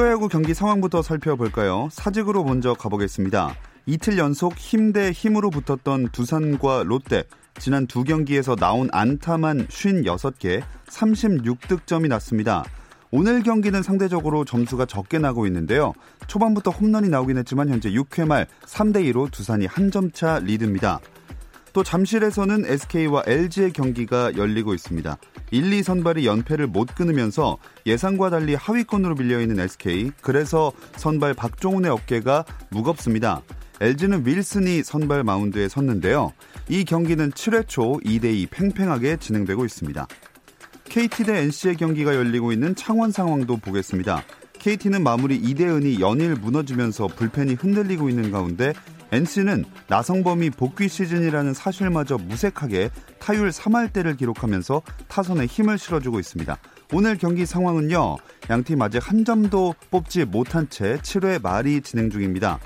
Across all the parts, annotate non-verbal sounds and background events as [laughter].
프로야구 경기 상황부터 살펴볼까요? 사직으로 먼저 가보겠습니다. 이틀 연속 힘 대 힘으로 붙었던 두산과 롯데. 지난 두 경기에서 나온 안타만 56개, 36득점이 났습니다. 오늘 경기는 상대적으로 점수가 적게 나고 있는데요. 초반부터 홈런이 나오긴 했지만 현재 6회 말 3대 2로 두산이 한 점 차 리드입니다. 또 잠실에서는 SK와 LG의 경기가 열리고 있습니다. 1, 2 선발이 연패를 못 끊으면서 예상과 달리 하위권으로 밀려있는 SK, 그래서 선발 박종훈의 어깨가 무겁습니다. LG는 윌슨이 선발 마운드에 섰는데요. 이 경기는 7회 초 2대2 팽팽하게 진행되고 있습니다. KT 대 NC의 경기가 열리고 있는 창원 상황도 보겠습니다. KT는 마무리 이대은이 연일 무너지면서 불펜이 흔들리고 있는 가운데 NC는 나성범이 복귀 시즌이라는 사실마저 무색하게 타율 3할대를 기록하면서 타선에 힘을 실어주고 있습니다. 오늘 경기 상황은요. 양팀 아직 한 점도 뽑지 못한 채 7회 말이 진행 중입니다.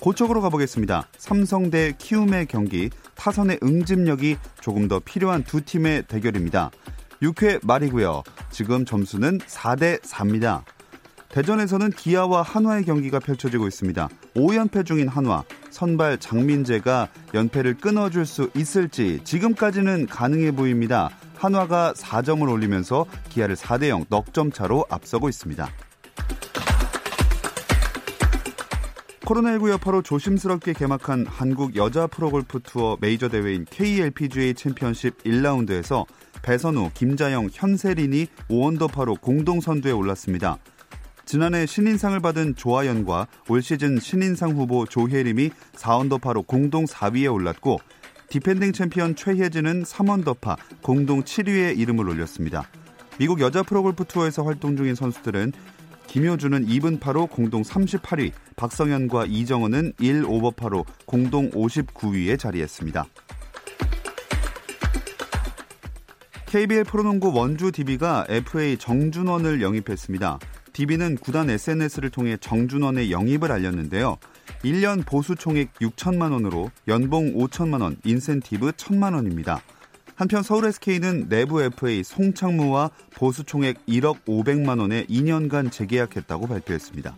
고쪽으로 가보겠습니다. 삼성 대 키움의 경기 타선의 응집력이 조금 더 필요한 두 팀의 대결입니다. 6회 말이고요. 지금 점수는 4대 4입니다. 대전에서는 기아와 한화의 경기가 펼쳐지고 있습니다. 5연패 중인 한화, 선발 장민재가 연패를 끊어줄 수 있을지 지금까지는 가능해 보입니다. 한화가 4점을 올리면서 기아를 4대0 넉점 차로 앞서고 있습니다. 코로나19 여파로 조심스럽게 개막한 한국 여자 프로골프 투어 메이저 대회인 KLPGA 챔피언십 1라운드에서 배선우, 김자영, 현세린이 5언더파로 공동 선두에 올랐습니다. 지난해 신인상을 받은 조아연과 올 시즌 신인상 후보 조혜림이 4언더파로 공동 4위에 올랐고 디펜딩 챔피언 최혜진은 3언더파 공동 7위에 이름을 올렸습니다. 미국 여자 프로골프 투어에서 활동 중인 선수들은 김효주는 이븐 파로 공동 38위, 박성현과 이정은은 1 오버파로 공동 59위에 자리했습니다. KBL 프로농구 원주 DB가 FA 정준원을 영입했습니다. DB는 구단 SNS를 통해 정준원의 영입을 알렸는데요. 1년 보수 총액 6천만 원으로 연봉 5천만 원, 인센티브 1천만 원입니다. 한편 서울 SK는 내부 FA 송창무와 보수 총액 1억 500만 원에 2년간 재계약했다고 발표했습니다.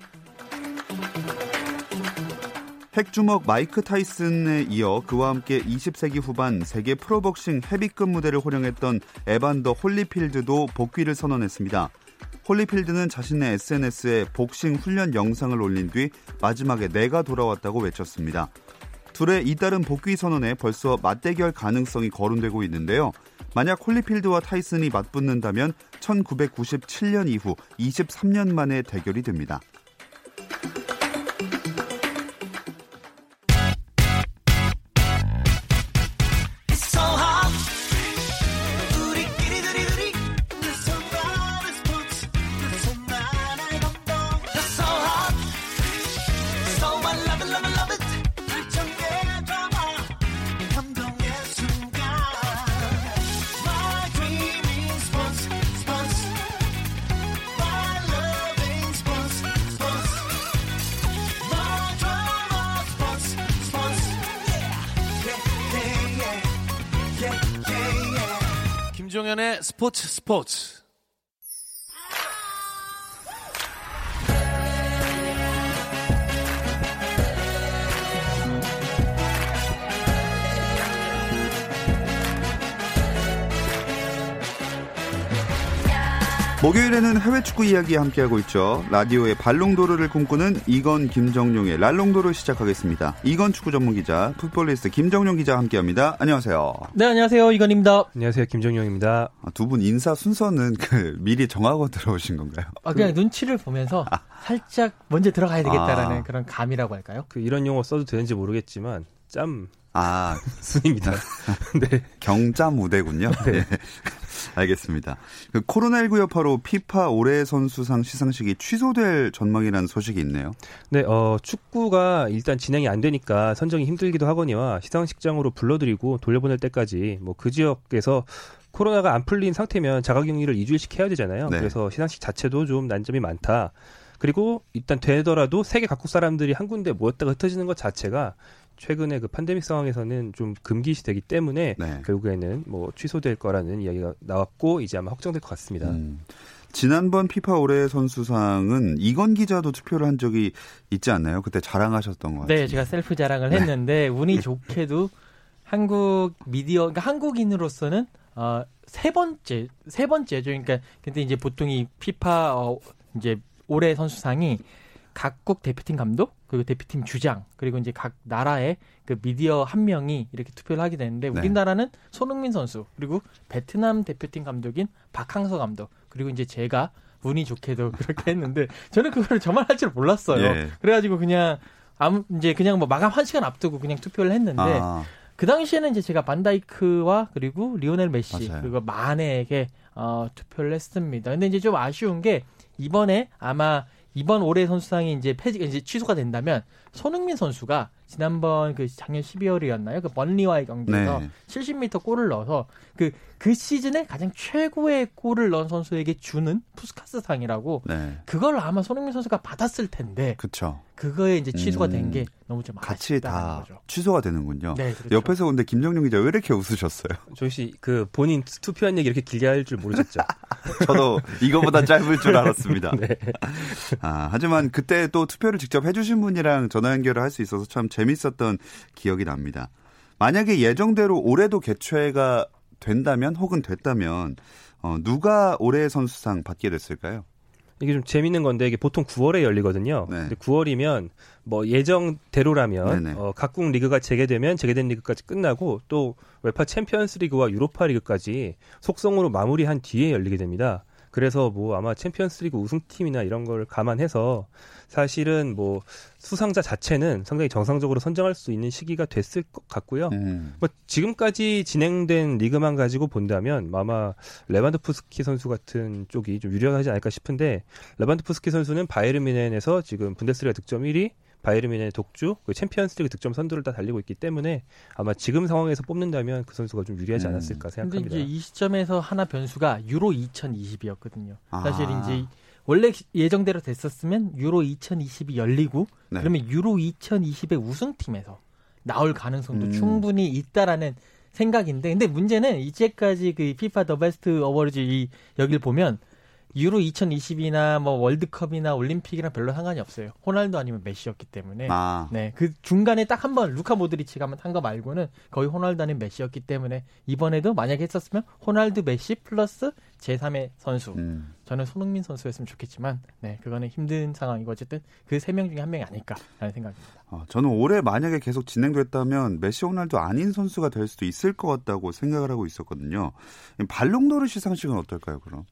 핵주먹 마이크 타이슨에 이어 그와 함께 20세기 후반 세계 프로복싱 헤비급 무대를 호령했던 에반더 홀리필드도 복귀를 선언했습니다. 홀리필드는 자신의 SNS에 복싱 훈련 영상을 올린 뒤 마지막에 내가 돌아왔다고 외쳤습니다. 둘의 잇따른 복귀 선언에 벌써 맞대결 가능성이 거론되고 있는데요. 만약 홀리필드와 타이슨이 맞붙는다면 1997년 이후 23년 만에 대결이 됩니다. 김종 목요일에는 해외 축구 이야기 함께하고 있죠. 라디오의 발롱도르를 꿈꾸는 이건 김정용의 랄롱도르 시작하겠습니다. 이건 축구 전문 기자, 풋볼리스트 김정용 기자 함께합니다. 안녕하세요. 네, 안녕하세요. 이건입니다. 안녕하세요. 김정용입니다. 아, 두분 인사 순서는 그 미리 정하고 들어오신 건가요? 아, 그냥 그... 눈치를 보면서 살짝 먼저 들어가야 되겠다라는 아... 그런 감이라고 할까요? 그 이런 용어 써도 되는지 모르겠지만 짬 아, 순입니다. [laughs] 네. 경자 무대군요. 네. [laughs] 알겠습니다. 그 코로나19 여파로 피파 올해 선수상 시상식이 취소될 전망이라는 소식이 있네요. 네, 어, 축구가 일단 진행이 안 되니까 선정이 힘들기도 하거니와 시상식장으로 불러들이고 돌려보낼 때까지 뭐 그 지역에서 코로나가 안 풀린 상태면 자가격리를 2주일씩 해야 되잖아요. 네. 그래서 시상식 자체도 좀 난점이 많다. 그리고 일단 되더라도 세계 각국 사람들이 한 군데 모였다가 흩어지는 것 자체가 최근에 그 팬데믹 상황에서는 좀 금기시되기 때문에 네. 결국에는 뭐 취소될 거라는 이야기가 나왔고 이제 아마 확정될 것 같습니다. 음. 지난번 피파 올해 선수상은 이건 기자도 투표를 한 적이 있지 않나요? 그때 자랑하셨던 것 같아요. 네, 제가 셀프 자랑을 네. 했는데 [laughs] 운이 좋게도 한국 미디어, 그러니까 한국인으로서는 어, 세 번째, 세 번째죠. 그러니까 근데 이제 보통 이 피파 어, 이제 올해 선수상이 각국 대표팀 감독 그리고 대표팀 주장 그리고 이제 각 나라의 그 미디어 한 명이 이렇게 투표를 하게 되는데 네. 우리나라는 손흥민 선수 그리고 베트남 대표팀 감독인 박항서 감독 그리고 이제 제가 운이 좋게도 [laughs] 그렇게 했는데 저는 그거를 저만 할 줄 몰랐어요. 예. 그래가지고 그냥 아무 이제 그냥 뭐 마감 한 시간 앞두고 그냥 투표를 했는데 아. 그 당시에는 이제 제가 반다이크와 그리고 리오넬 메시 맞아요. 그리고 마네에게 어, 투표를 했습니다. 근데 이제 좀 아쉬운 게 이번에 아마 이번 올해 선수상이 이제 폐지 이제 취소가 된다면 손흥민 선수가 지난번 그 작년 12월이었나요? 그 번리와의 경기에서 네. 70m 골을 넣어서 그 그 시즌에 가장 최고의 골을 넣은 선수에게 주는 푸스카스 상이라고 네. 그걸 아마 손흥민 선수가 받았을 텐데 그쵸. 그거에 이제 취소가 음, 된게 너무 좀 같이 다 거죠. 취소가 되는군요. 네, 그렇죠. 옆에서 근데 김정용 기자 왜 이렇게 웃으셨어요? 조씨 그 본인 투표한 얘기 이렇게 길게 할 줄 모르셨죠? [laughs] 저도 이거보다 짧을 줄 알았습니다. [laughs] 네. 아, 하지만 그때 또 투표를 직접 해주신 분이랑 전화 연결을 할 수 있어서 참 재밌었던 기억이 납니다. 만약에 예정대로 올해도 개최가 된다면 혹은 됐다면 어, 누가 올해 선수상 받게 됐을까요? 이게 좀 재밌는 건데 이게 보통 9월에 열리거든요. 네. 근데 9월이면 뭐 예정대로라면 어, 각국 리그가 재개되면 재개된 리그까지 끝나고 또 UEFA 챔피언스 리그와 유로파 리그까지 속성으로 마무리한 뒤에 열리게 됩니다. 그래서 뭐 아마 챔피언스리그 우승팀이나 이런 걸 감안해서 사실은 뭐 수상자 자체는 상당히 정상적으로 선정할 수 있는 시기가 됐을 것 같고요. 음. 뭐 지금까지 진행된 리그만 가지고 본다면 아마 레반도프스키 선수 같은 쪽이 좀 유리하지 않을까 싶은데 레반도프스키 선수는 바이에른 뮌헨에서 지금 분데스리가 득점 1위, 바이에른 뮌헨의 독주, 그 챔피언스리그 득점 선두를 다 달리고 있기 때문에 아마 지금 상황에서 뽑는다면 그 선수가 좀 유리하지 음. 않았을까 생각합니다. 근데 이제 이 시점에서 하나 변수가 유로 2020이었거든요. 아. 사실 이제 원래 예정대로 됐었으면 유로 2020이 열리고 네. 그러면 유로 2020의 우승팀에서 나올 가능성도 음. 충분히 있다라는 생각인데 근데 문제는 이제까지 그 피파 더 베스트 어워즈 이 여길 보면 유로 2020이나 뭐 월드컵이나 올림픽이랑 별로 상관이 없어요. 호날두 아니면 메시였기 때문에. 아. 네. 그 중간에 딱 한 번 루카 모드리치가 한 거 말고는 거의 호날두 아니면 메시였기 때문에 이번에도 만약에 했었으면 호날두 메시 플러스 제3의 선수. 음. 저는 손흥민 선수였으면 좋겠지만 네, 그거는 힘든 상황이고 어쨌든 그 세 명 중에 한 명이 아닐까라는 생각입니다. 어, 저는 올해 만약에 계속 진행됐다면 메시 호날두 아닌 선수가 될 수도 있을 것 같다고 생각을 하고 있었거든요. 발롱도르 시상식은 어떨까요, 그럼?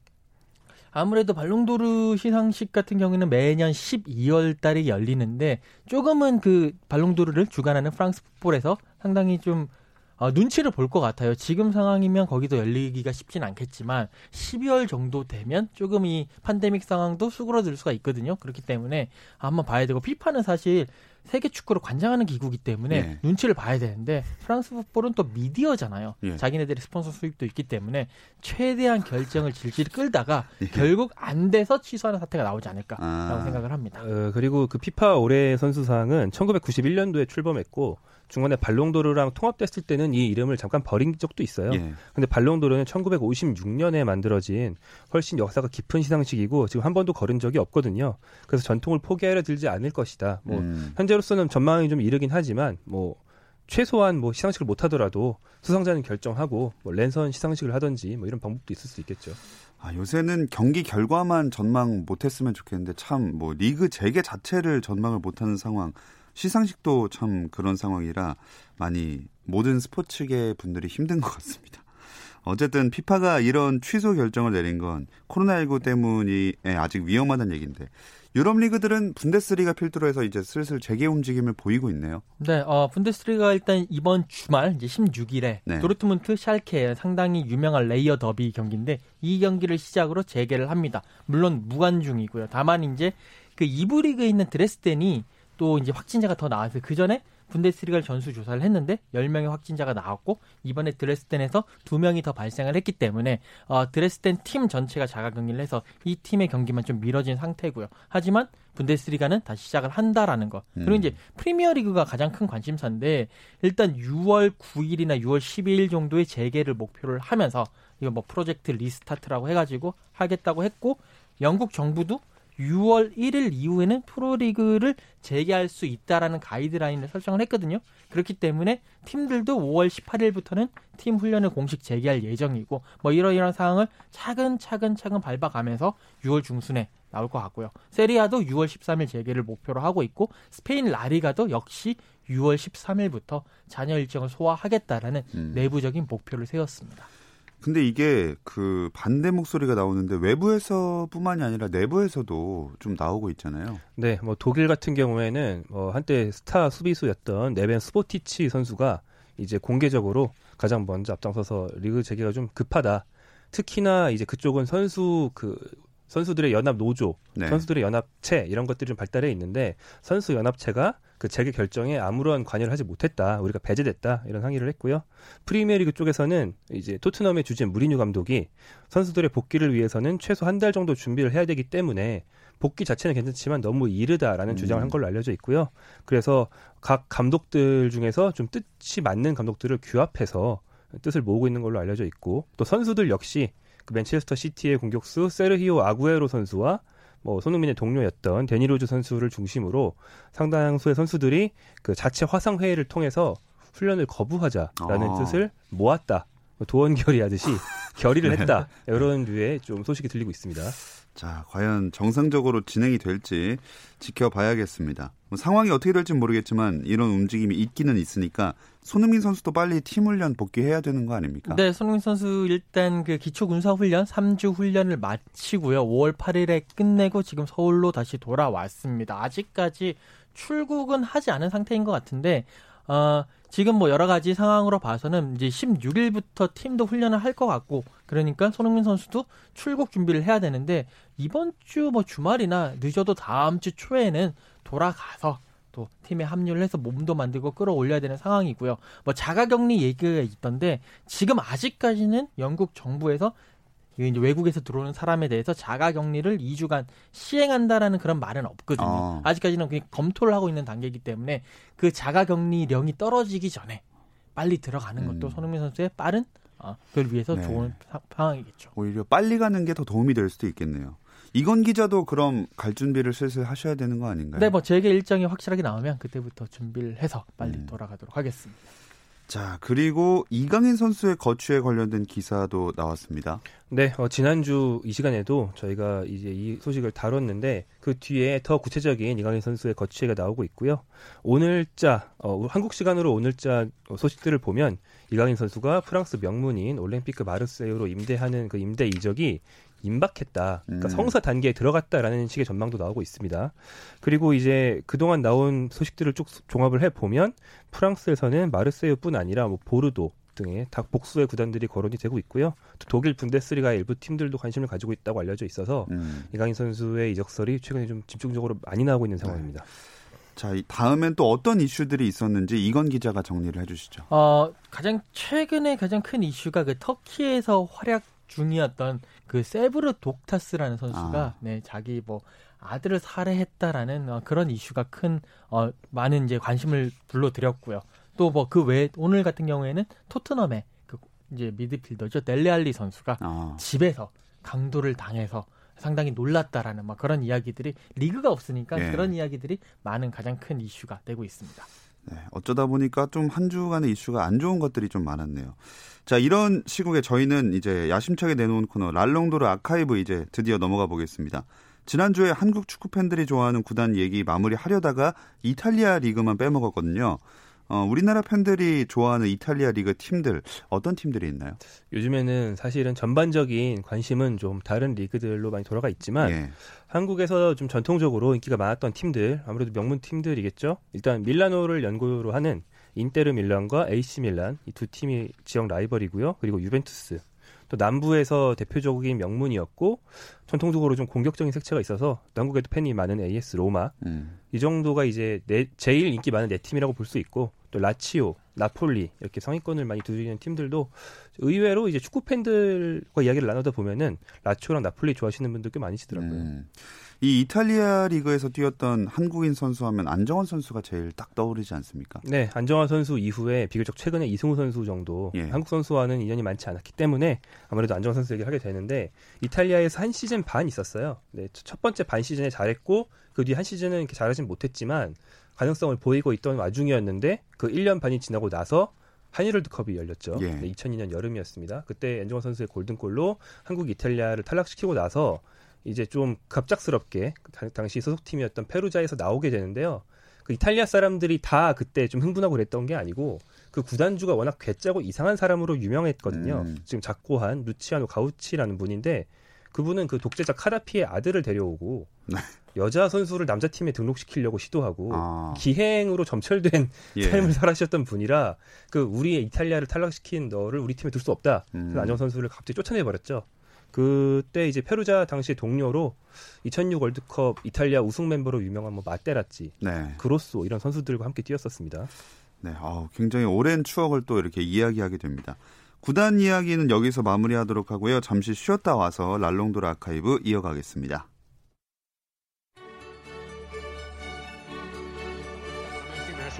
아무래도 발롱도르 시상식 같은 경우에는 매년 12월 달에 열리는데 조금은 그 발롱도르를 주관하는 프랑스 풋볼에서 상당히 좀 어, 눈치를 볼 것 같아요. 지금 상황이면 거기도 열리기가 쉽진 않겠지만 12월 정도 되면 조금 이 팬데믹 상황도 수그러들 수가 있거든요. 그렇기 때문에 한번 봐야 되고 피파는 사실 세계 축구를 관장하는 기구기 때문에 예. 눈치를 봐야 되는데 프랑스 풋볼은 또 미디어잖아요. 예. 자기네들의 스폰서 수입도 있기 때문에 최대한 결정을 질질 끌다가 [laughs] 예. 결국 안 돼서 취소하는 사태가 나오지 않을까라고 아. 생각을 합니다. 어, 그리고 그 피파 올해 선수상은 1991년도에 출범했고 중간에 발롱도르랑 통합됐을 때는 이 이름을 잠깐 버린 적도 있어요. 예. 근데 발롱도르는 1956년에 만들어진 훨씬 역사가 깊은 시상식이고 지금 한 번도 거른 적이 없거든요. 그래서 전통을 포기하려 들지 않을 것이다. 뭐 음. 현재로서는 전망이 좀 이르긴 하지만 뭐 최소한 뭐 시상식을 못 하더라도 수상자는 결정하고 뭐 랜선 시상식을 하든지 뭐 이런 방법도 있을 수 있겠죠. 아, 요새는 경기 결과만 전망 못했으면 좋겠는데 참 뭐 리그 재개 자체를 전망을 못하는 상황 시상식도 참 그런 상황이라 많이 모든 스포츠계 분들이 힘든 것 같습니다. 어쨌든 피파가 이런 취소 결정을 내린 건 코로나19 때문에 아직 위험하다는 얘기인데 유럽 리그들은 분데스리가 필두로 해서 이제 슬슬 재개 움직임을 보이고 있네요. 네, 어, 분데스리가 일단 이번 주말 이제 16일에 네. 도르트문트 샬케 상당히 유명한 레비어 더비 경기인데 이 경기를 시작으로 재개를 합니다. 물론 무관중이고요. 다만 이제 그 2부 리그에 있는 드레스덴이 또 이제 확진자가 더 나와서 그 전에 분데스리가를 전수 조사를 했는데 10명의 확진자가 나왔고 이번에 드레스덴에서 2명이 더 발생을 했기 때문에 어, 드레스덴 팀 전체가 자가 격리를 해서 이 팀의 경기만 좀 미뤄진 상태고요. 하지만 분데스리가는 다시 시작을 한다라는 거. 그리고 음. 이제 프리미어 리그가 가장 큰 관심사인데 일단 6월 9일이나 6월 12일 정도의 재개를 목표를 하면서 이거 뭐 Project Restart라고 해가지고 하겠다고 했고 영국 정부도 6월 1일 이후에는 프로리그를 재개할 수 있다라는 가이드라인을 설정을 했거든요. 그렇기 때문에 팀들도 5월 18일부터는 팀 훈련을 공식 재개할 예정이고 뭐 이러이러한 상황을 차근차근 차근 밟아가면서 6월 중순에 나올 것 같고요. 세리아도 6월 13일 재개를 목표로 하고 있고 스페인 라리가도 역시 6월 13일부터 잔여 일정을 소화하겠다라는 음. 내부적인 목표를 세웠습니다. 근데 이게 그 반대 목소리가 나오는데 외부에서뿐만이 아니라 내부에서도 좀 나오고 있잖아요. 네, 뭐 독일 같은 경우에는 뭐 한때 스타 수비수였던 네벤 스포티치 선수가 이제 공개적으로 가장 먼저 앞장서서 리그 재개가 좀 급하다. 특히나 이제 그쪽은 선수 그 선수들의 연합 노조, 네. 선수들의 연합체 이런 것들이 좀 발달해 있는데 선수 연합체가 그 재개 결정에 아무런 관여를 하지 못했다. 우리가 배제됐다. 이런 항의를 했고요. 프리미어리그 쪽에서는 이제 토트넘의 주제 무리뉴 감독이 선수들의 복귀를 위해서는 최소 한 달 정도 준비를 해야 되기 때문에 복귀 자체는 괜찮지만 너무 이르다라는 음. 주장을 한 걸로 알려져 있고요. 그래서 각 감독들 중에서 좀 뜻이 맞는 감독들을 규합해서 뜻을 모으고 있는 걸로 알려져 있고 또 선수들 역시 그 맨체스터 시티의 공격수 세르히오 아구에로 선수와 뭐 손흥민의 동료였던 데니로즈 선수를 중심으로 상당수의 선수들이 그 자체 화상 회의를 통해서 훈련을 거부하자라는 아. 뜻을 모았다. 뭐 도원결의 하듯이 [laughs] 결의를 네. 했다. 이런 류의 좀 소식이 들리고 있습니다. 자, 과연 정상적으로 진행이 될지 지켜봐야겠습니다. 뭐 상황이 어떻게 될지 모르겠지만 이런 움직임이 있기는 있으니까 손흥민 선수도 빨리 팀 훈련 복귀해야 되는 거 아닙니까? 네, 손흥민 선수 일단 그 기초 군사 훈련 3주 훈련을 마치고요. 5월 8일에 끝내고 지금 서울로 다시 돌아왔습니다. 아직까지 출국은 하지 않은 상태인 것 같은데 어, 지금 뭐 여러 가지 상황으로 봐서는 이제 16일부터 팀도 훈련을 할 것 같고 그러니까 손흥민 선수도 출국 준비를 해야 되는데 이번 주 뭐 주말이나 늦어도 다음 주 초에는 돌아가서 또 팀에 합류를 해서 몸도 만들고 끌어올려야 되는 상황이고요. 뭐 자가격리 얘기가 있던데 지금 아직까지는 영국 정부에서 외국에서 들어오는 사람에 대해서 자가격리를 2주간 시행한다라는 그런 말은 없거든요. 어. 아직까지는 그냥 검토를 하고 있는 단계이기 때문에 그 자가격리령이 떨어지기 전에 빨리 들어가는 것도 음. 손흥민 선수의 빠른 어, 그걸 위해서 네. 좋은 상황이겠죠. 오히려 빨리 가는 게 더 도움이 될 수도 있겠네요. 이건 기자도 그럼 갈 준비를 슬슬 하셔야 되는 거 아닌가요? 네, 뭐 재개 일정이 확실하게 나오면 그때부터 준비를 해서 빨리 음. 돌아가도록 하겠습니다. 자, 그리고 이강인 선수의 거취에 관련된 기사도 나왔습니다. 네, 어, 지난주 이 시간에도 저희가 이제 이 소식을 다뤘는데 그 뒤에 더 구체적인 이강인 선수의 거취가 나오고 있고요. 오늘자, 어, 한국 시간으로 오늘자 소식들을 보면 이강인 선수가 프랑스 명문인 올림피크 마르세유로 임대하는 그 임대 이적이 임박했다. 그러니까 음. 성사 단계에 들어갔다라는 식의 전망도 나오고 있습니다. 그리고 이제 그동안 나온 소식들을 쭉 종합을 해 보면 프랑스에서는 마르세유뿐 아니라 뭐 보르도 등의 다 복수의 구단들이 거론이 되고 있고요. 또 독일 분데스리가의 일부 팀들도 관심을 가지고 있다고 알려져 있어서 음. 이강인 선수의 이적설이 최근에 좀 집중적으로 많이 나오고 있는 상황입니다. 네. 자, 다음엔 또 어떤 이슈들이 있었는지 이건 기자가 정리를 해주시죠. 어, 가장 최근에 가장 큰 이슈가 그 터키에서 활약 중이었던 그 세브르 독타스라는 선수가 아. 네 자기 뭐 아들을 살해했다라는 어, 그런 이슈가 큰 어, 많은 이제 관심을 불러들였고요. 또 뭐 그외 오늘 같은 경우에는 토트넘의 그 이제 미드필더죠 델레알리 선수가 아. 집에서 강도를 당해서 상당히 놀랐다라는 막 그런 이야기들이 리그가 없으니까 예. 그런 이야기들이 많은 가장 큰 이슈가 되고 있습니다. 네, 어쩌다 보니까 좀 한 주간의 이슈가 안 좋은 것들이 좀 많았네요. 자, 이런 시국에 저희는 이제 야심차게 내놓은 코너 랄롱도르 아카이브 이제 드디어 넘어가 보겠습니다. 지난주에 한국 축구 팬들이 좋아하는 구단 얘기 마무리하려다가 이탈리아 리그만 빼먹었거든요. 어, 우리나라 팬들이 좋아하는 이탈리아 리그 팀들 어떤 팀들이 있나요? 요즘에는 사실은 전반적인 관심은 좀 다른 리그들로 많이 돌아가 있지만 예. 한국에서 좀 전통적으로 인기가 많았던 팀들 아무래도 명문 팀들이겠죠. 일단 밀라노를 연고로 하는 인테르 밀란과 AC 밀란 이 두 팀이 지역 라이벌이고요. 그리고 유벤투스 또 남부에서 대표적인 명문이었고 전통적으로 좀 공격적인 색채가 있어서 한국에도 팬이 많은 AS 로마 음. 이 정도가 이제 네, 제일 인기 많은 네 팀이라고 볼 수 있고 또 라치오, 나폴리 이렇게 상위권을 많이 두드리는 팀들도 의외로 이제 축구 팬들과 이야기를 나누다 보면은 라치오랑 나폴리 좋아하시는 분들 꽤 많으시더라고요. 음. 이 이탈리아 리그에서 뛰었던 한국인 선수 하면 안정환 선수가 제일 딱 떠오르지 않습니까? 네, 안정환 선수 이후에 비교적 최근에 이승우 선수 정도 예. 한국 선수와는 인연이 많지 않았기 때문에 아무래도 안정환 선수 얘기를 하게 되는데 이탈리아에서 한 시즌 반 있었어요. 네, 첫 번째 반 시즌에 잘했고 그 뒤 한 시즌은 이렇게 잘하진 못했지만 가능성을 보이고 있던 와중이었는데 그 1년 반이 지나고 나서 한일 월드컵이 열렸죠. 예. 네, 2002년 여름이었습니다. 그때 안정환 선수의 골든골로 한국 이탈리아를 탈락시키고 나서 이제 좀 갑작스럽게 당시 소속팀이었던 페루자에서 나오게 되는데요. 그 이탈리아 사람들이 다 그때 좀 흥분하고 그랬던 게 아니고 그 구단주가 워낙 괴짜고 이상한 사람으로 유명했거든요. 음. 지금 작고한 루치아노 가우치라는 분인데 그분은 그 독재자 카다피의 아들을 데려오고 네. 여자 선수를 남자 팀에 등록시키려고 시도하고 아. 기행으로 점철된 예. 삶을 살아셨던 분이라 그 우리 이탈리아를 탈락시킨 너를 우리 팀에 둘 수 없다. 음. 그 안정 선수를 갑자기 쫓아내 버렸죠. 그때 이제 페루자 당시 동료로 2006 월드컵 이탈리아 우승 멤버로 유명한 뭐 마테라치, 네. 그로소 이런 선수들과 함께 뛰었었습니다. 네, 아, 굉장히 오랜 추억을 또 이렇게 이야기하게 됩니다. 구단 이야기는 여기서 마무리하도록 하고요. 잠시 쉬었다 와서 랄롱도르 아카이브 이어가겠습니다.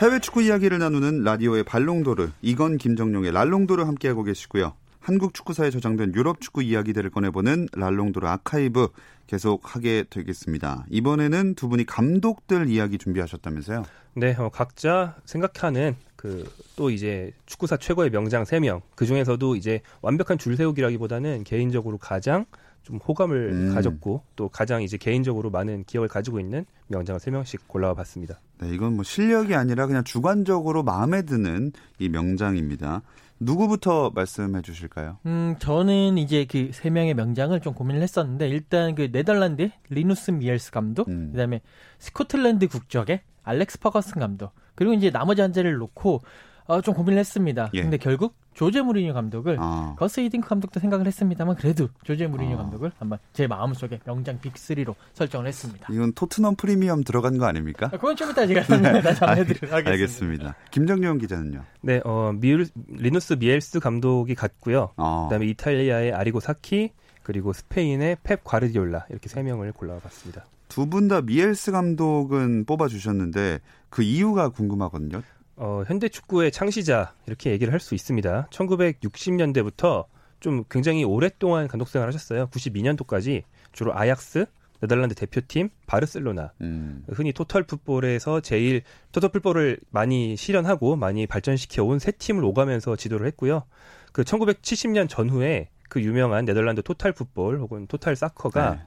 해외 축구 이야기를 나누는 라디오의 발롱도르, 이건 김정용의 랄롱도르 함께하고 계시고요. 한국 축구사에 저장된 유럽 축구 이야기들을 꺼내보는 랄롱도르 아카이브 계속 하게 되겠습니다. 이번에는 두 분이 감독들 이야기 준비하셨다면서요? 네, 어, 각자 생각하는 그 또 이제 축구사 최고의 명장 3명. 그 중에서도 이제 완벽한 줄 세우기라기보다는 개인적으로 가장 좀 호감을 음. 가졌고 또 가장 이제 개인적으로 많은 기억을 가지고 있는 명장을 3명씩 골라와 봤습니다. 네, 이건 뭐 실력이 아니라 그냥 주관적으로 마음에 드는 이 명장입니다. 누구부터 말씀해 주실까요? 음, 저는 이제 그 세 명의 명장을 좀 고민을 했었는데 일단 그 네덜란드 리누스 미엘스 감독, 음. 그다음에 스코틀랜드 국적의 알렉스 퍼거슨 감독, 그리고 이제 나머지 한 자리를 놓고 어, 좀 고민을 했습니다. 예. 근데 결국 조제 무리뉴 감독을 아. 거스 히딩크 감독도 생각을 했습니다만 그래도 조제 무리뉴 아. 감독을 한번 제 마음속에 명장 빅3로 설정을 했습니다. 이건 토트넘 프리미엄 들어간 거 아닙니까? 아, 그건 좀 이따 제가 설명을 네. 전해드리도록 하겠습니다. 알겠습니다. 김정용 기자는요? 네, 어, 미울, 리누스 미헬스 감독이 갔고요. 아. 그다음에 이탈리아의 아리고 사키 그리고 스페인의 펩 과르디올라 이렇게 세 명을 골라봤습니다. 두 분 다 미엘스 감독은 뽑아주셨는데 그 이유가 궁금하거든요. 어, 현대 축구의 창시자 이렇게 얘기를 할 수 있습니다. 1960년대부터 좀 굉장히 오랫동안 감독 생활을 하셨어요. 92년도까지 주로 아약스, 네덜란드 대표팀, 바르셀로나. 음. 흔히 토탈 풋볼에서 제일 토탈 풋볼을 많이 실현하고 많이 발전시켜 온 세 팀을 오가면서 지도를 했고요. 그 1970년 전후에 그 유명한 네덜란드 토탈 풋볼 혹은 토탈 사커가 네.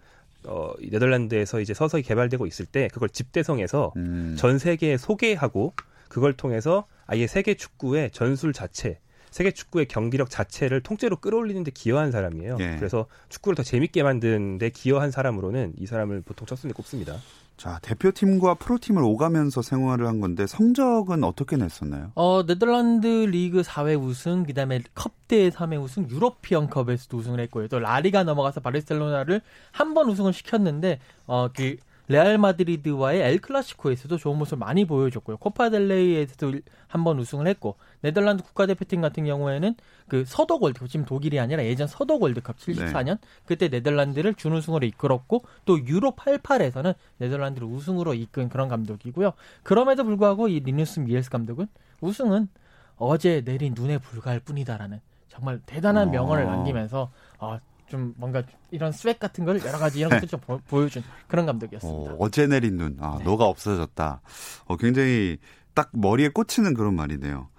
어, 네덜란드에서 이제 서서히 개발되고 있을 때 그걸 집대성에서 음. 전 세계에 소개하고 그걸 통해서 아예 세계 축구의 전술 자체, 세계 축구의 경기력 자체를 통째로 끌어올리는 데 기여한 사람이에요. 예. 그래서 축구를 더 재밌게 만드는 데 기여한 사람으로는 이 사람을 보통 첫순위에 꼽습니다. 자, 대표팀과 프로팀을 오가면서 생활을 한 건데 성적은 어떻게 냈었나요? 어, 네덜란드 리그 4회 우승, 그다음에 컵대 3회 우승, 유로피언 컵에서도 우승을 했고요. 또 라리가 넘어가서 바르셀로나를 한 번 우승을 시켰는데 어, 그 레알 마드리드와의 엘 클라시코에서도 좋은 모습을 많이 보여줬고요. 코파 델레이에서도 한번 우승을 했고 네덜란드 국가대표팀 같은 경우에는 그 서독 월드컵 지금 독일이 아니라 예전 서독 월드컵 74년 네. 그때 네덜란드를 준우승으로 이끌었고 또 유로 88에서는 네덜란드를 우승으로 이끈 그런 감독이고요. 그럼에도 불구하고 이 리누스 미헬스 감독은 우승은 어제 내린 눈에 불과할 뿐이다라는 정말 대단한 명언을 어. 남기면서 아, 좀 뭔가 이런 swag 같은 걸 여러 가지 이런 것들 좀 보, 여준 그런 감독이었습니다. 어제 내린 눈, 아, 네. 녹아 없어졌다. 어, 굉장히 딱 머리에 꽂히는 그런 말이네요.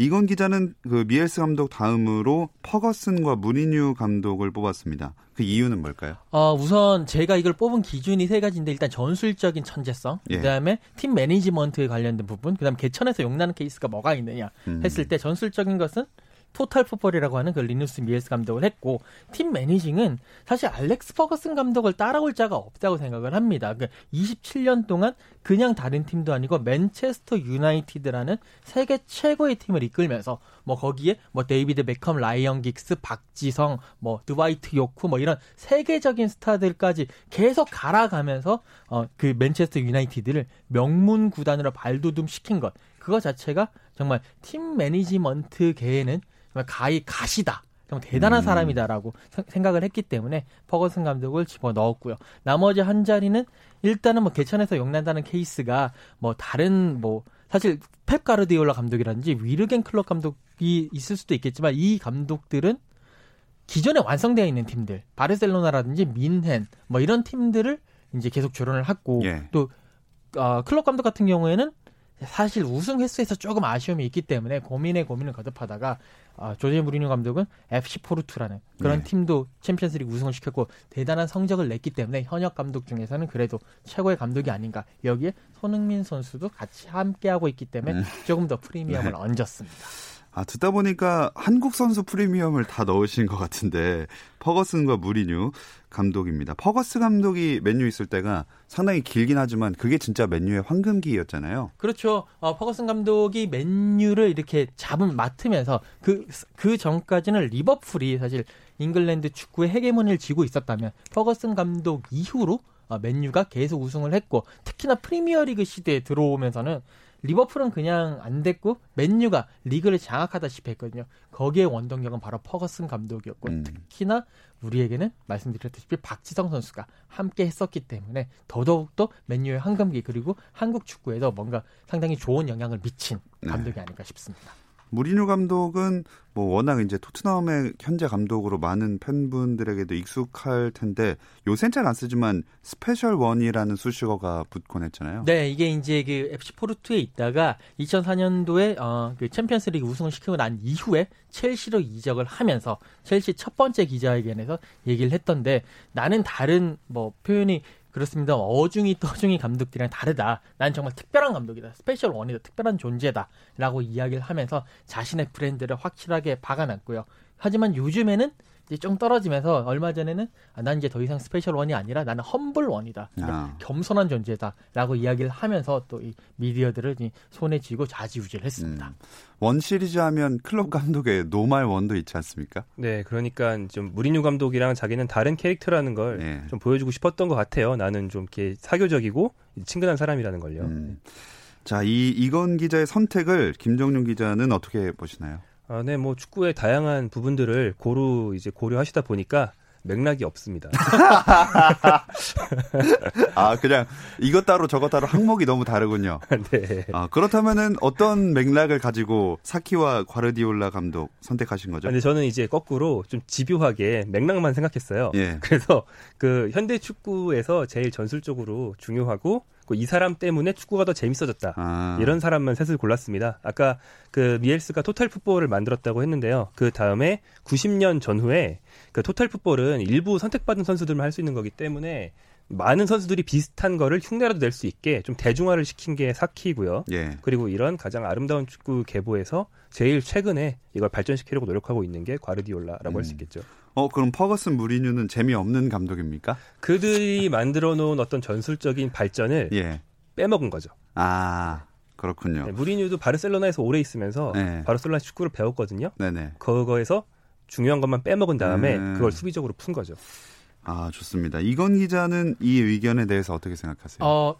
이건 기자는 그 미헬스 감독 다음으로 퍼거슨과 무리뉴 감독을 뽑았습니다. 그 이유는 뭘까요? 어, 우선 제가 이걸 뽑은 기준이 세 가지인데 일단 전술적인 천재성, 예. 그다음에 팀 매니지먼트에 관련된 부분, 그다음 개천에서 용나는 케이스가 뭐가 있느냐 음. 했을 때 전술적인 것은 total football이라고 하는 그 리누스 미헬스 감독을 했고 팀 managing은 사실 알렉스 퍼거슨 감독을 따라올 자가 없다고 생각을 합니다. 그 27년 동안 그냥 다른 팀도 아니고 맨체스터 유나이티드라는 세계 최고의 팀을 이끌면서 뭐 거기에 뭐 데이비드 베컴, 라이언 긱스, 박지성, 뭐 드와이트 요크 뭐 이런 세계적인 스타들까지 계속 갈아가면서 어 그 맨체스터 유나이티드를 명문 구단으로 발돋움 시킨 것 그거 자체가 정말 팀 매니지먼트계에는 정말 가히 god이다. 정말 대단한 음. 사람이다라고 생각을 했기 때문에 퍼거슨 감독을 집어 넣었고요. 나머지 한 자리는 일단은 뭐 개천에서 용난다는 케이스가 뭐 다른 뭐 사실 펩 가르디올라 감독이라든지 위르겐 클롭 감독이 있을 수도 있겠지만 이 감독들은 기존에 완성되어 있는 팀들 바르셀로나라든지 뮌헨 뭐 이런 팀들을 이제 계속 조련을 했고 예. 또 어, 클럽 감독 같은 경우에는 사실 우승 횟수에서 조금 아쉬움이 있기 때문에 고민에 고민을 거듭하다가 어, 조제 무리뉴 감독은 FC 포르투라는 그런 네. 팀도 챔피언스리그 우승을 시켰고 대단한 성적을 냈기 때문에 현역 감독 중에서는 그래도 최고의 감독이 아닌가 여기에 손흥민 선수도 같이 함께하고 있기 때문에 네. 조금 더 프리미엄을 네. 얹었습니다. 아, 듣다 보니까 한국 선수 프리미엄을 다 넣으신 것 같은데 퍼거슨과 무리뉴 감독입니다. 퍼거슨 감독이 맨유 있을 때가 상당히 길긴 하지만 그게 진짜 맨유의 황금기였잖아요. 그렇죠. 어, 퍼거슨 감독이 맨유를 이렇게 잡음 맡으면서 그, 그 전까지는 리버풀이 사실 잉글랜드 축구의 헤게모니를 쥐고 있었다면 퍼거슨 감독 이후로 어, 맨유가 계속 우승을 했고 특히나 프리미어리그 시대에 들어오면서는 리버풀은 그냥 안 됐고 맨유가 리그를 장악하다시피 했거든요. 거기에 원동력은 바로 퍼거슨 감독이었고 음. 특히나 우리에게는 말씀드렸다시피 박지성 선수가 함께 했었기 때문에 더더욱더 맨유의 황금기 그리고 한국 축구에도 뭔가 상당히 좋은 영향을 미친 네. 감독이 네. 아닐까 싶습니다. 무리뉴 감독은 뭐 워낙 이제 토트넘의 현재 감독으로 많은 팬분들에게도 익숙할 텐데 요새는 잘 안 쓰지만 Special One이라는 수식어가 붙곤 했잖아요. 네, 이게 이제 그 FC 포르투에 있다가 2004년도에 어, 그 챔피언스리그 우승을 시키고 난 이후에 첼시로 이적을 하면서 첼시 첫 번째 기자회견에서 얘기를 했던데 나는 다른 뭐 표현이 그렇습니다. 어중이 떠중이 감독들이랑 다르다. 난 정말 특별한 감독이다. Special One이다. 특별한 존재다. 라고 이야기를 하면서 자신의 브랜드를 확실하게 박아놨고요. 하지만 요즘에는 이제 좀 떨어지면서 얼마 전에는 아, 난 이제 더 이상 Special One이 아니라 나는 Humble One이다. 그러니까 아. 겸손한 존재다라고 이야기를 하면서 또 이 미디어들을 손에 쥐고 좌지우지를 했습니다. 음. 원 시리즈 하면 클럽 감독의 노말 원도 있지 않습니까? 네, 그러니까 좀 무리뉴 감독이랑 자기는 다른 캐릭터라는 걸좀 네. 보여주고 싶었던 것 같아요. 나는 좀 이렇게 사교적이고 친근한 사람이라는 걸요. 음. 자, 이 이건 기자의 선택을 김정용 기자는 어떻게 보시나요? 아, 네, 뭐 축구의 다양한 부분들을 고루 이제 고려하시다 보니까 맥락이 없습니다. [laughs] 아, 그냥 이것 따로 저것 따로 항목이 너무 다르군요. [laughs] 네. 아, 그렇다면은 어떤 맥락을 가지고 사키와 과르디올라 감독 선택하신 거죠? 근데 저는 이제 거꾸로 좀 집요하게 맥락만 생각했어요. 예. 그래서 그 현대 축구에서 제일 전술적으로 중요하고 이 사람 때문에 축구가 더 재밌어졌다. 아. 이런 사람만 셋을 골랐습니다. 아까 그 미엘스가 토탈 풋볼을 만들었다고 했는데요. 그 다음에 90년 전후에 그 토탈 풋볼은 일부 선택받은 선수들만 할 수 있는 거기 때문에 많은 선수들이 비슷한 거를 흉내라도 낼 수 있게 좀 대중화를 시킨 게 사키고요. 예. 그리고 이런 가장 아름다운 축구 계보에서 제일 최근에 이걸 발전시키려고 노력하고 있는 게 과르디올라라고 음. 할수 있겠죠. 어, 그럼 퍼거슨 무리뉴는 재미없는 감독입니까? 그들이 [laughs] 만들어 놓은 어떤 전술적인 발전을 예. 빼먹은 거죠. 아. 그렇군요. 네, 무리뉴도 바르셀로나에서 오래 있으면서 네. 바르셀로나 축구를 배웠거든요. 네네. 그거에서 중요한 것만 빼먹은 다음에 음. 그걸 수비적으로 푼 거죠. 아, 좋습니다. 이건 기자는 이 의견에 대해서 어떻게 생각하세요? 어,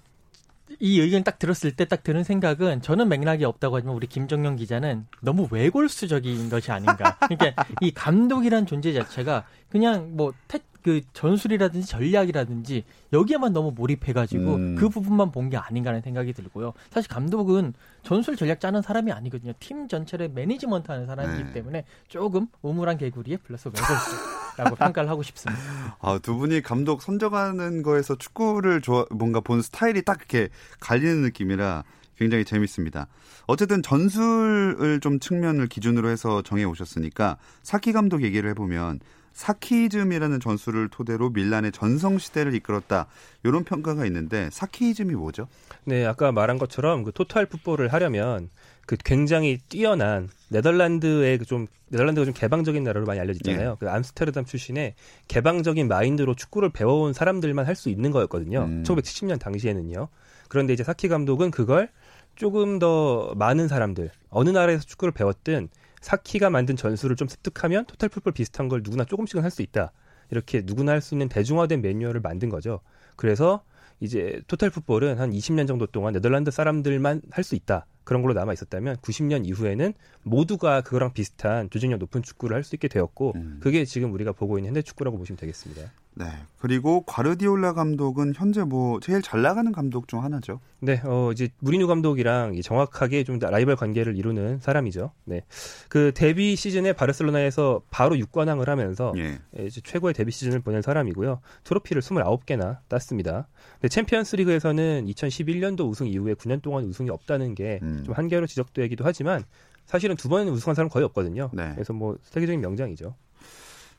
이 의견 딱 들었을 때 딱 드는 생각은 저는 맥락이 없다고 하지만 우리 김정영 기자는 너무 외골수적인 것이 아닌가. 그러니까 이 감독이란 존재 자체가 그냥 뭐 태, 그 전술이라든지 전략이라든지 여기에만 너무 몰입해가지고 음. 그 부분만 본 게 아닌가라는 생각이 들고요. 사실 감독은 전술 전략 짜는 사람이 아니거든요. 팀 전체를 매니지먼트 하는 사람이기 네. 때문에 조금 우물 안 개구리에 플러스 외골수라고 [laughs] 평가를 하고 싶습니다. 아, 두 분이 감독 선정하는 거에서 축구를 좋아 뭔가 본 스타일이 딱 이렇게 갈리는 느낌이라 굉장히 재밌습니다. 어쨌든 전술을 좀 측면을 기준으로 해서 정해 오셨으니까 사키 감독 얘기를 해보면 사키즘이라는 전술을 토대로 밀란의 전성 시대를 이끌었다. 이런 평가가 있는데 사키즘이 뭐죠? 네, 아까 말한 것처럼 그 토탈 풋볼을 하려면 그 굉장히 뛰어난 네덜란드의 그좀 네덜란드가 좀 개방적인 나라로 많이 알려지잖아요. 네. 그 암스테르담 출신의 개방적인 마인드로 축구를 배워온 사람들만 할 수 있는 거였거든요. 음. 1970년 당시에는요. 그런데 이제 사키 감독은 그걸 조금 더 많은 사람들 어느 나라에서 축구를 배웠든 사키가 만든 전술을 좀 습득하면 토탈 풋볼 비슷한 걸 누구나 조금씩은 할 수 있다. 이렇게 누구나 할 수 있는 대중화된 매뉴얼을 만든 거죠. 그래서 이제 토탈 풋볼은 한 20년 정도 동안 네덜란드 사람들만 할 수 있다. 그런 걸로 남아 있었다면 90년 이후에는 모두가 그거랑 비슷한 조직력 높은 축구를 할 수 있게 되었고 음. 그게 지금 우리가 보고 있는 현대 축구라고 보시면 되겠습니다. 네. 그리고 과르디올라 감독은 현재 뭐 제일 잘 나가는 감독 중 하나죠. 네. 어 이제 무리뉴 감독이랑 정확하게 좀 라이벌 관계를 이루는 사람이죠. 네. 그 데뷔 시즌에 바르셀로나에서 바로 6관왕을 하면서 예. 예. 이제 최고의 데뷔 시즌을 보낸 사람이고요. 트로피를 29개나 땄습니다. 근데 챔피언스 리그에서는 2011년도 우승 이후에 9년 동안 우승이 없다는 게좀 음. 한계로 지적되기도 하지만 사실은 두 번 우승한 사람 거의 없거든요. 네. 그래서 뭐 세계적인 명장이죠.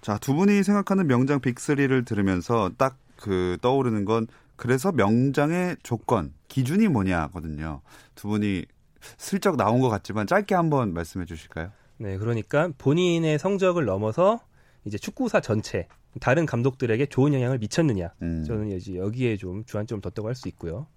자, 두 분이 생각하는 명장 빅3를 들으면서 딱 그 떠오르는 건 그래서 명장의 조건, 기준이 뭐냐거든요. 두 분이 슬쩍 나온 것 같지만 짧게 한번 말씀해 주실까요? 네, 그러니까 본인의 성적을 넘어서 이제 축구사 전체 다른 감독들에게 좋은 영향을 미쳤느냐. 음. 저는 이제 여기에 좀 주안점을 뒀다고 할 수 있고요.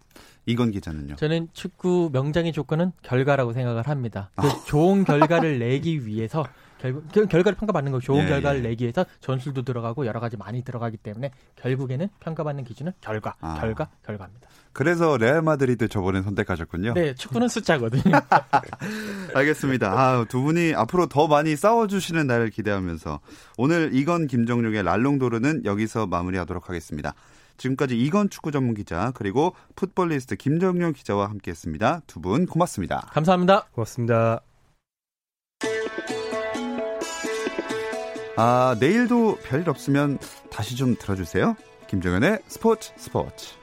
이건 기자는요? 저는 축구 명장의 조건은 결과라고 생각을 합니다. 그 아. 좋은 결과를 내기 위해서 결국 결과를 평가받는 거 좋은 예, 결과를 예. 내기 위해서 전술도 들어가고 여러 가지 많이 들어가기 때문에 결국에는 평가받는 기준은 결과, 아. 결과, 결과입니다. 그래서 레알 마드리드 저번에 선택하셨군요. 네, 축구는 숫자거든요. [laughs] 알겠습니다. 아, 두 분이 앞으로 더 많이 싸워주시는 날을 기대하면서 오늘 이건 김정룡의 랄롱도르는 여기서 마무리하도록 하겠습니다. 지금까지 이건 축구 전문 기자 그리고 풋볼리스트 김정용 기자와 함께했습니다. 두 분 고맙습니다. 감사합니다. 고맙습니다. 아, 내일도 별일 없으면 다시 좀 들어주세요. 김정현의 스포츠 스포츠.